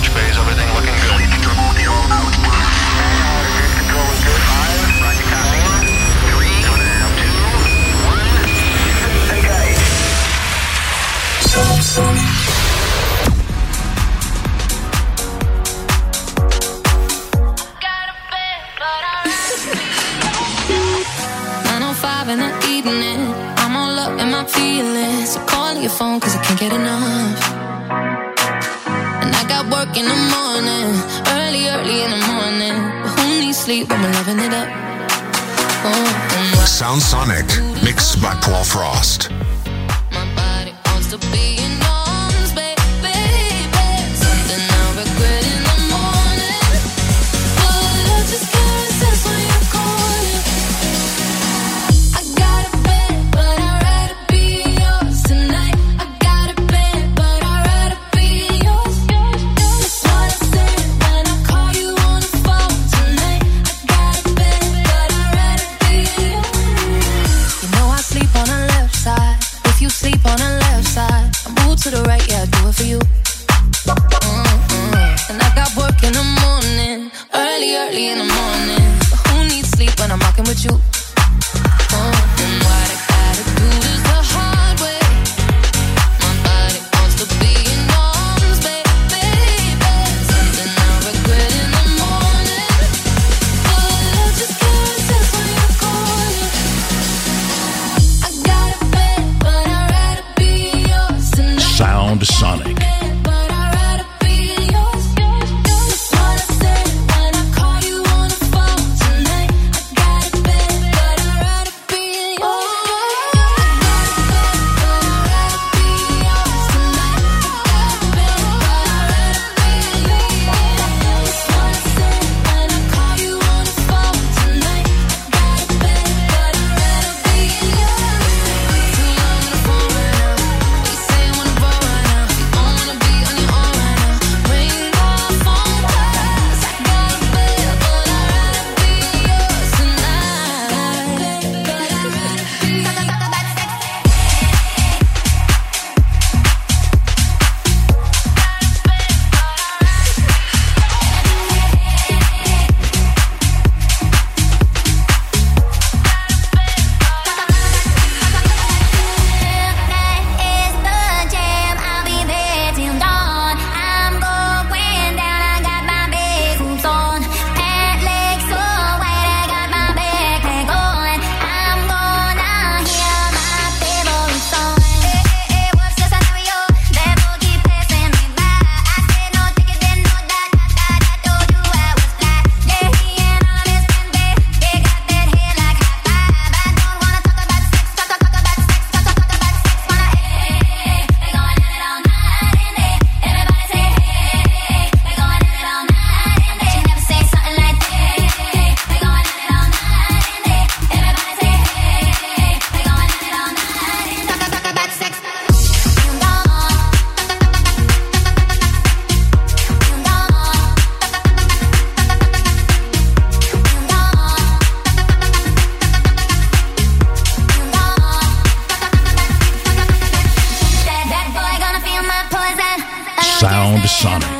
launch phase. Everything looking good. Nine oh five in the evening. I'm all up in my feelings. So call your phone cause I can't get enough. In the morning. Early, early in the morning. But who needs sleep when we're loving it up? Oh, and Sound Sonic, mixed by Paul Frost. Sound Sonic.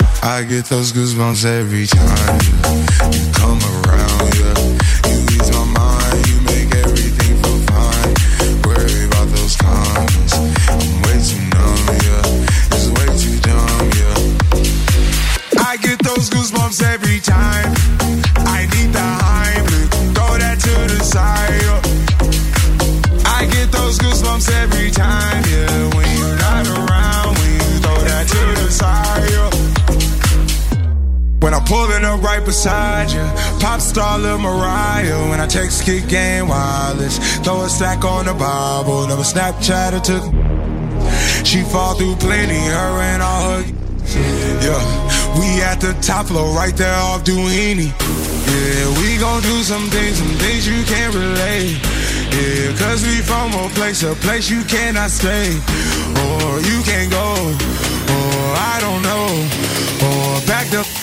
I get those goosebumps every time you come around. beside you. Pop star Lil Mariah. When I text, kick game wireless. Throw a stack on the Bible. Never Snapchat or took. She fall through plenty, her and all her. Yeah, we at the top floor, right there off Duini. Yeah, we gon' do some things, some things you can't relate. Yeah, cause we from a place, a place you cannot stay. Or you can't go, or I don't know, or back the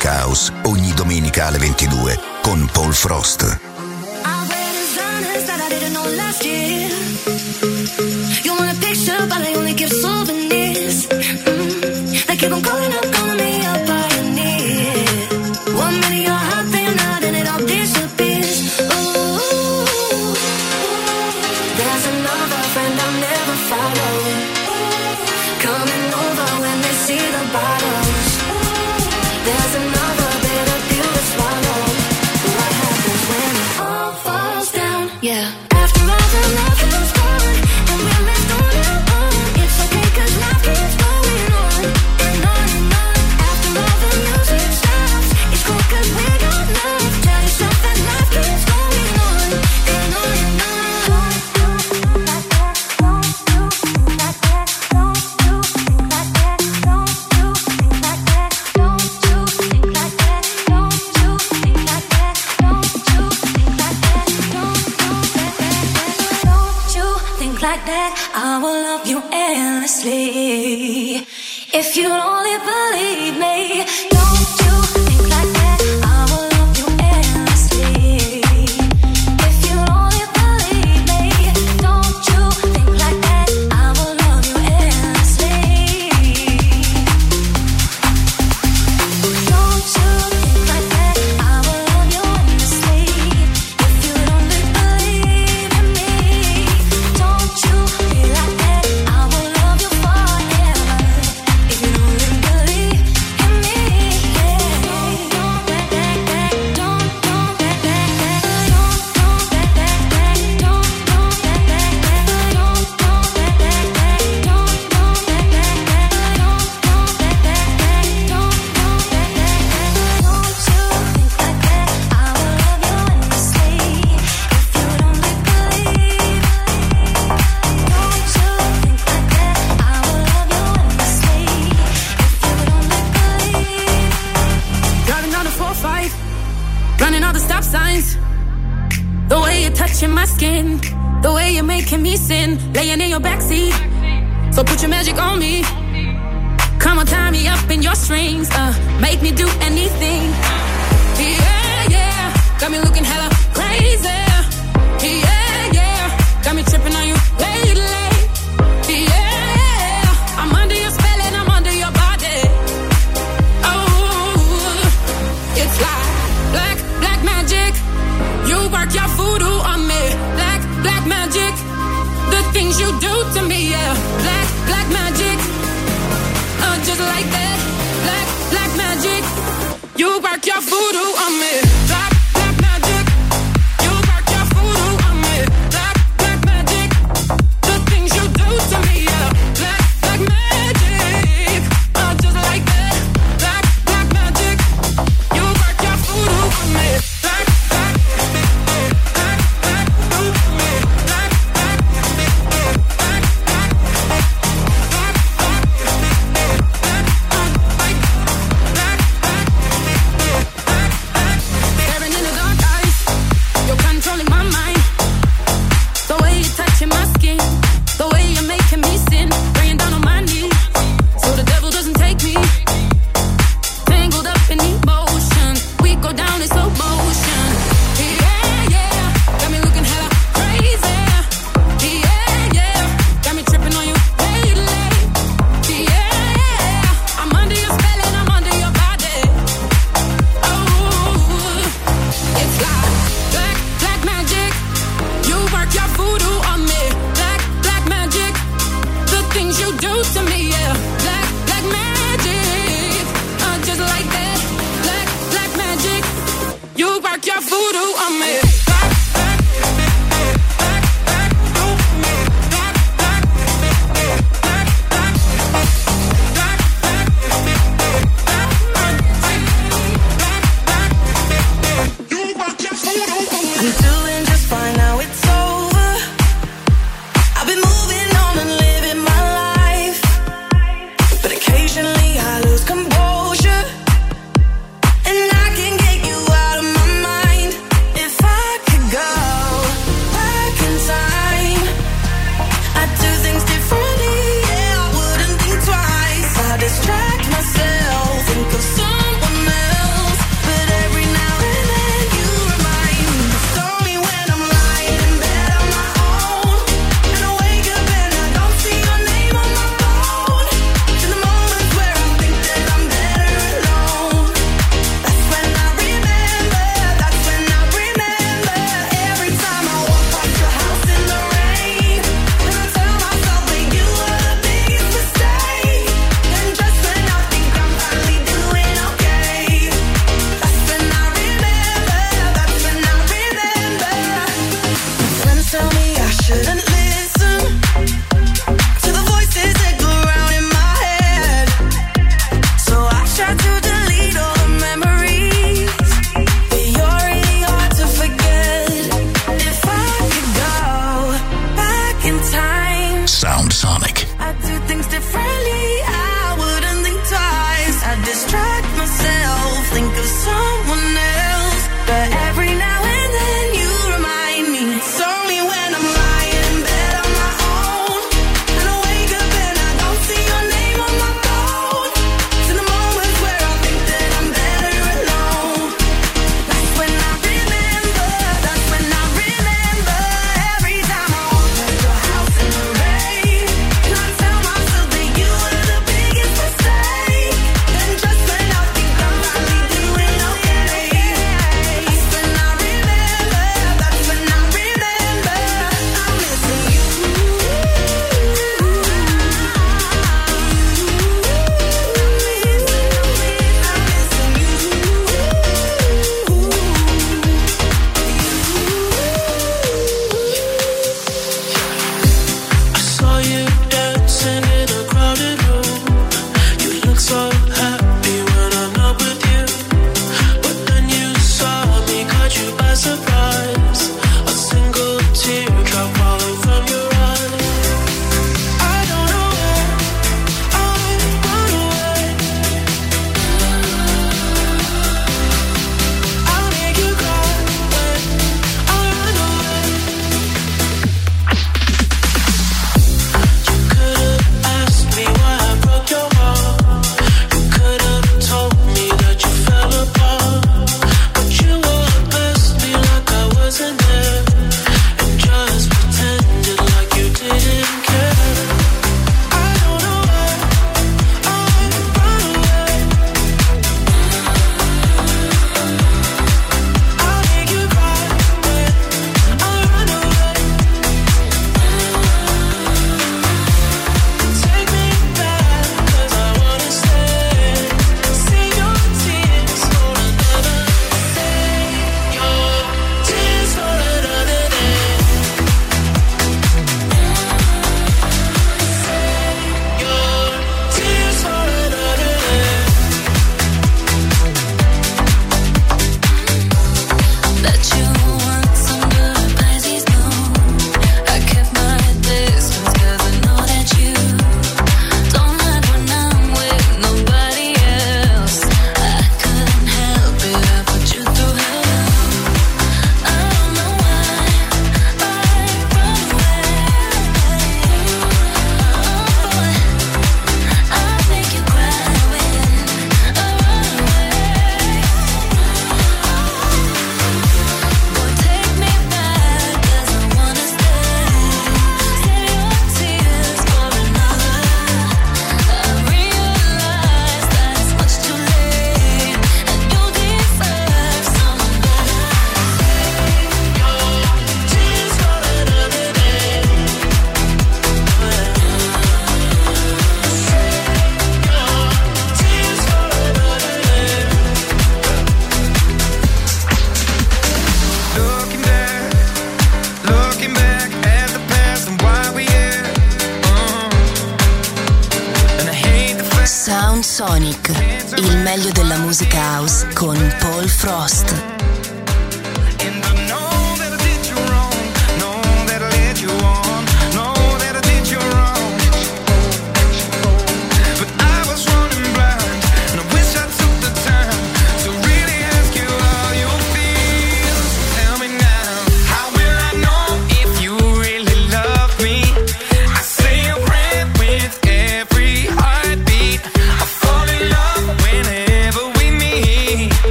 Music House ogni domenica alle 22 con Paul Frost. You want a picture, but they only give souvenirs. Mm-hmm. They keep calling up, calling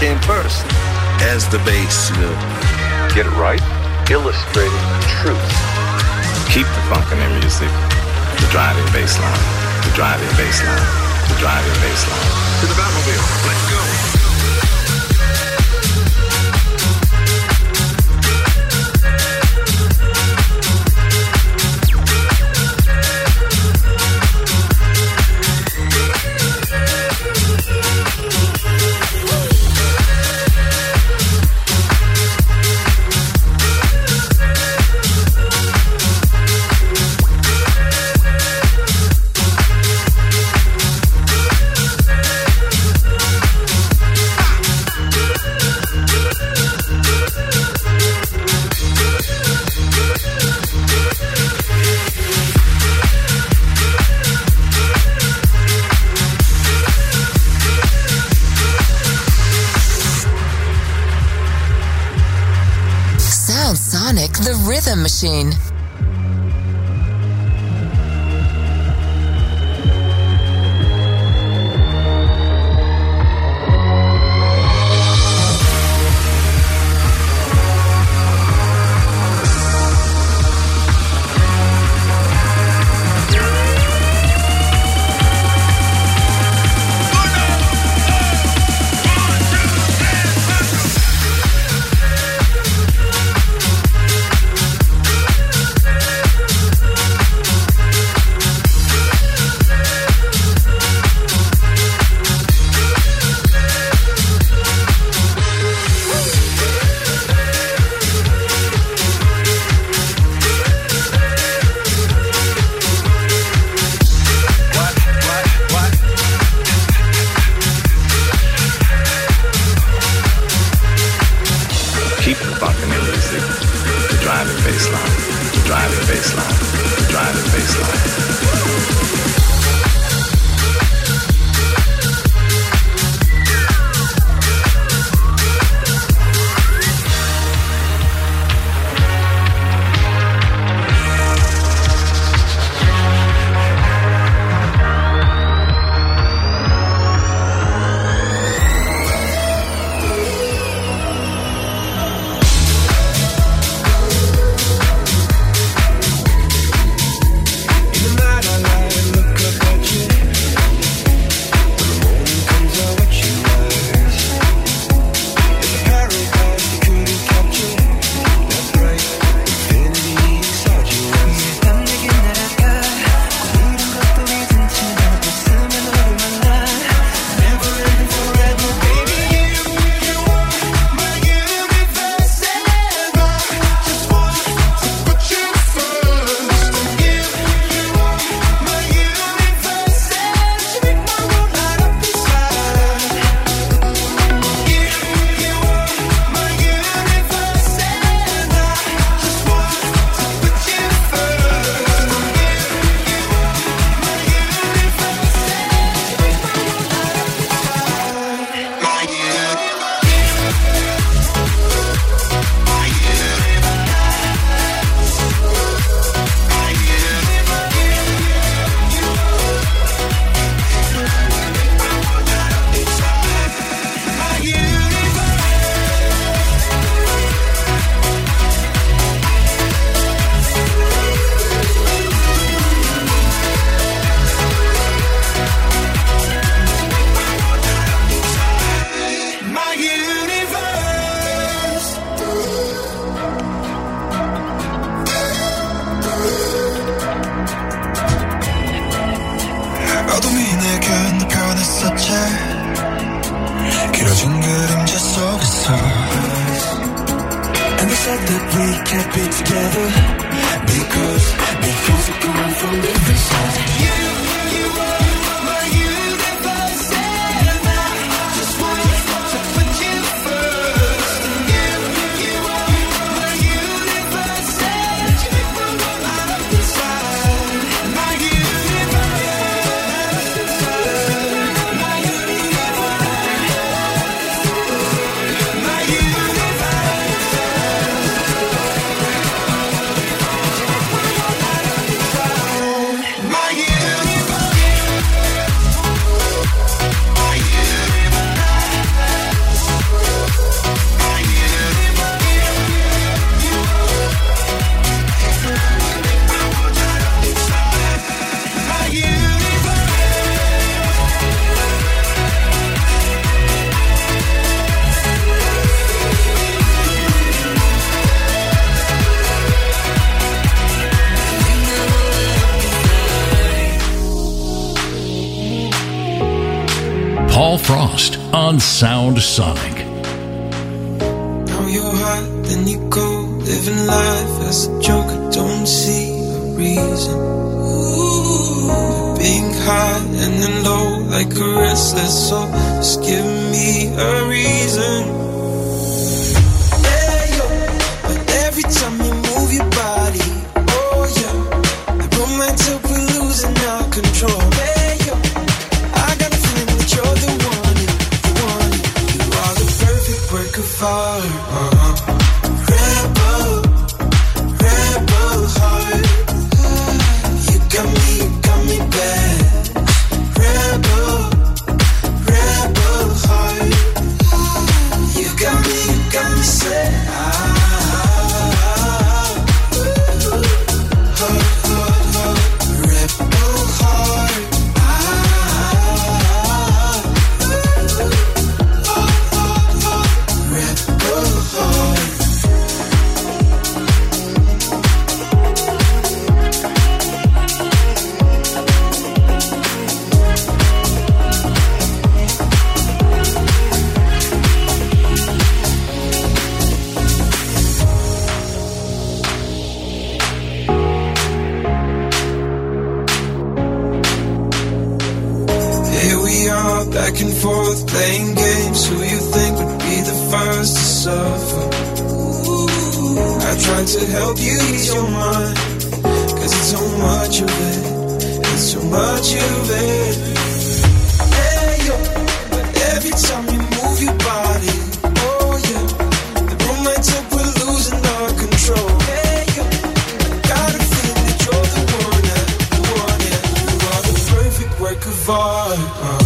came first. As the bass, you know. Get it right, illustrating the truth. Keep the funk in their music. The driving bass line. The driving bass line. The driving bass line. To the Batmobile. Let's go. Machine. Sonic. Now you're hot, then you go. Living life as a joke, I don't see a reason. Being high and then low like a restless soul. Just give me a reason. far.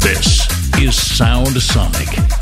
This is Sound Sonic.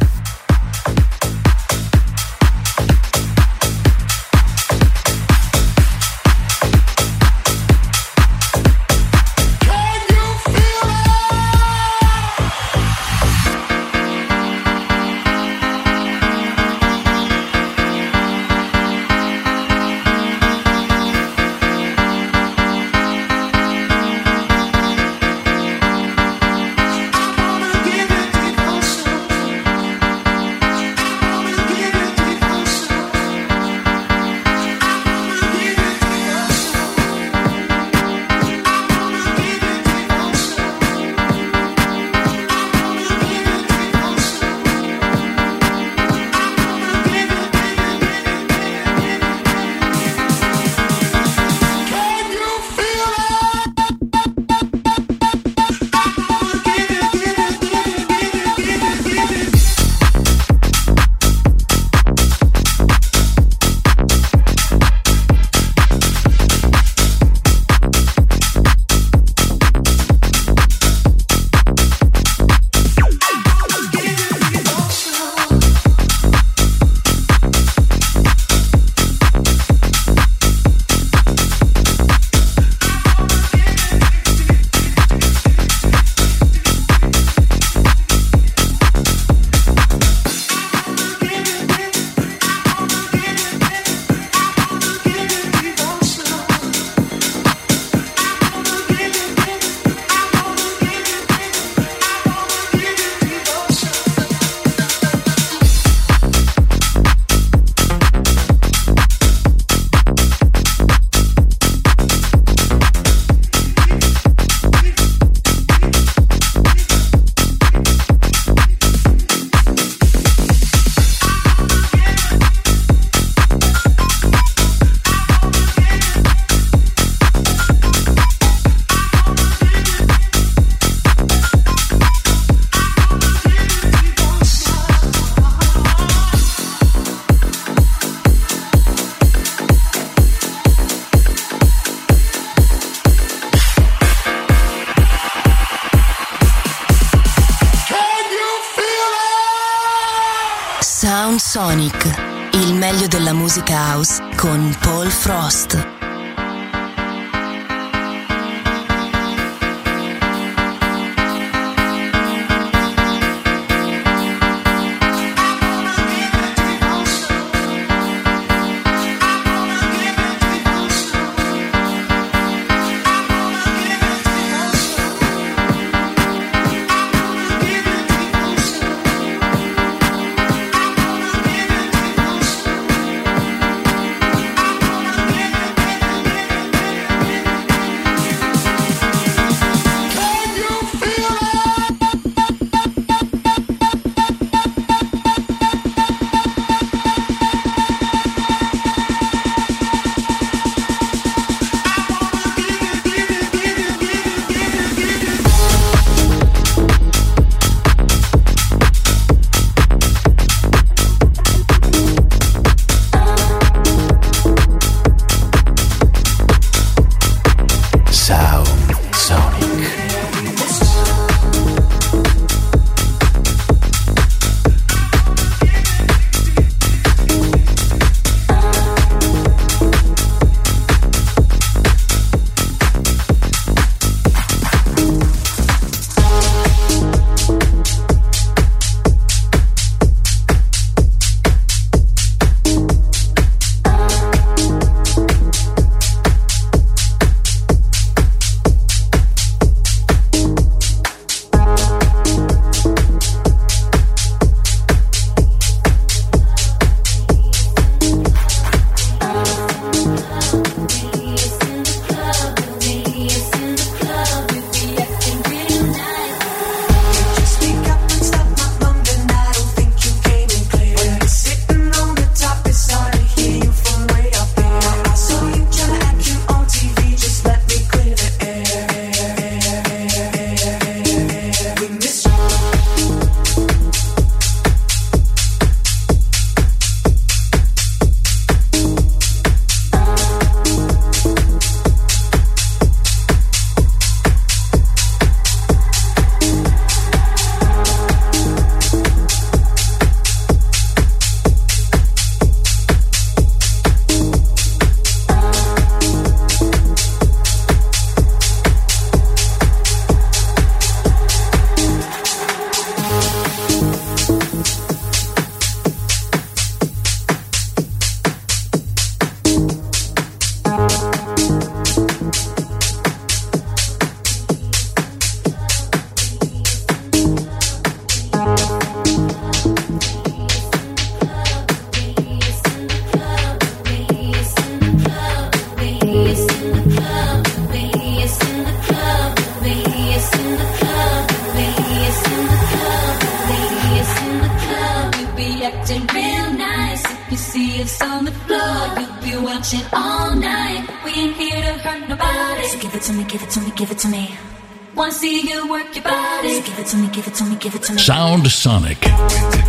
Sound Sonic.